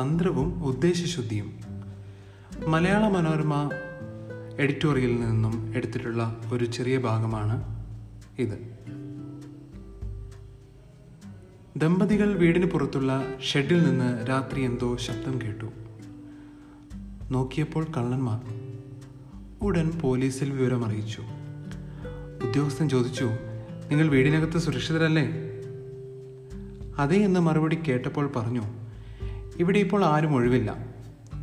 തന്ത്രവും ഉദ്ദേശശുദ്ധിയും. മലയാള മനോരമ എഡിറ്റോറിയലിൽ നിന്നും എടുത്തിട്ടുള്ള ഒരു ചെറിയ ഭാഗമാണ് ഇത്. ദമ്പതികൾ വീടിന് പുറത്തുള്ള ഷെഡിൽ നിന്ന് രാത്രി എന്തോ ശബ്ദം കേട്ടു. നോക്കിയപ്പോൾ കള്ളന്മാർ. ഉടൻ പോലീസിൽ വിവരം അറിയിച്ചു ഉദ്യോഗസ്ഥൻ ചോദിച്ചു നിങ്ങൾ വീടിനകത്ത് സുരക്ഷിതരല്ലേ? അതേ എന്ന് മറുപടി കേട്ടപ്പോൾ പറഞ്ഞു ഇവിടെ ഇപ്പോൾ ആരും ഒഴിവില്ല.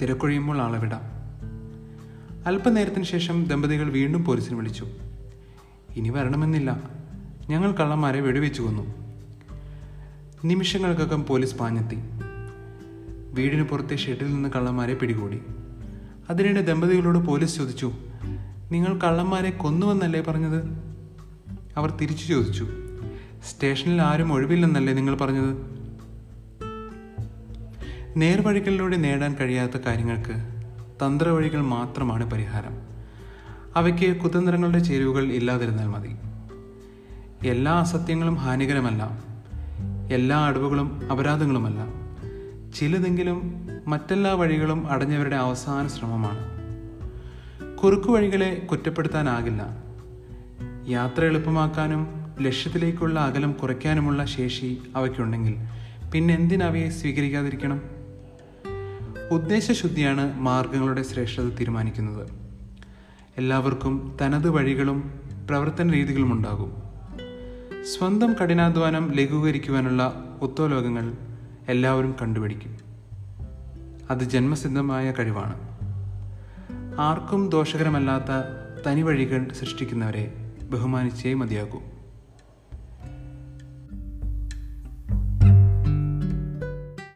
തിരക്കൊഴിയുമ്പോൾ ആളെ അല്പനേരത്തിന് ശേഷം ദമ്പതികൾ വീണ്ടും പോലീസിന് വിളിച്ചു. ഇനി വരണമെന്നില്ല. ഞങ്ങൾ കള്ളന്മാരെ വെടിവെച്ചു കൊന്നു. നിമിഷങ്ങൾക്കകം പോലീസ് പാഞ്ഞെത്തി. വീടിന് പുറത്തെ ഷെഡിൽ നിന്ന് കള്ളന്മാരെ പിടികൂടി. അതിനിടെ ദമ്പതികളോട് പോലീസ് ചോദിച്ചു നിങ്ങൾ കള്ളന്മാരെ കൊന്നുവെന്നല്ലേ പറഞ്ഞത്? അവർ തിരിച്ചു ചോദിച്ചു സ്റ്റേഷനിൽ ആരും ഒഴിവില്ലെന്നല്ലേ നിങ്ങൾ പറഞ്ഞത്? നേർവഴികളിലൂടെ നേടാൻ കഴിയാത്ത കാര്യങ്ങൾക്ക് തന്ത്രവഴികൾ മാത്രമാണ് പരിഹാരം. അവയ്ക്ക് കുതന്ത്രങ്ങളുടെ ചേരുവകൾ ഇല്ലാതിരുന്നാൽ മതി. എല്ലാ അസത്യങ്ങളും ഹാനികരമല്ല. എല്ലാ അടവുകളും അപരാധങ്ങളുമല്ല. ചിലതെങ്കിലും മറ്റെല്ലാ വഴികളും അടഞ്ഞവരുടെ അവസാന ശ്രമമാണ്. കുറുക്കു വഴികളെ കുറ്റപ്പെടുത്താനാകില്ല. യാത്ര എളുപ്പമാക്കാനും ലക്ഷ്യത്തിലേക്കുള്ള അകലം കുറയ്ക്കാനുമുള്ള ശേഷി അവയ്ക്കുണ്ടെങ്കിൽ പിന്നെ എന്തിനവയെ സ്വീകരിക്കാതിരിക്കണം? ഉദ്ദേശശുദ്ധിയാണ് മാർഗങ്ങളുടെ ശ്രേഷ്ഠത തീരുമാനിക്കുന്നത്. എല്ലാവർക്കും തനത് വഴികളും പ്രവർത്തന രീതികളും ഉണ്ടാകും. സ്വന്തം കഠിനാധ്വാനം ലഘൂകരിക്കുവാനുള്ള ഉത്തോലോകങ്ങൾ എല്ലാവരും കണ്ടുപിടിക്കും. അത് ജന്മസിദ്ധമായ കഴിവാണ്. ആർക്കും ദോഷകരമല്ലാത്ത തനി വഴികൾ സൃഷ്ടിക്കുന്നവരെ ബഹുമാനിച്ചേ മതിയാകൂ.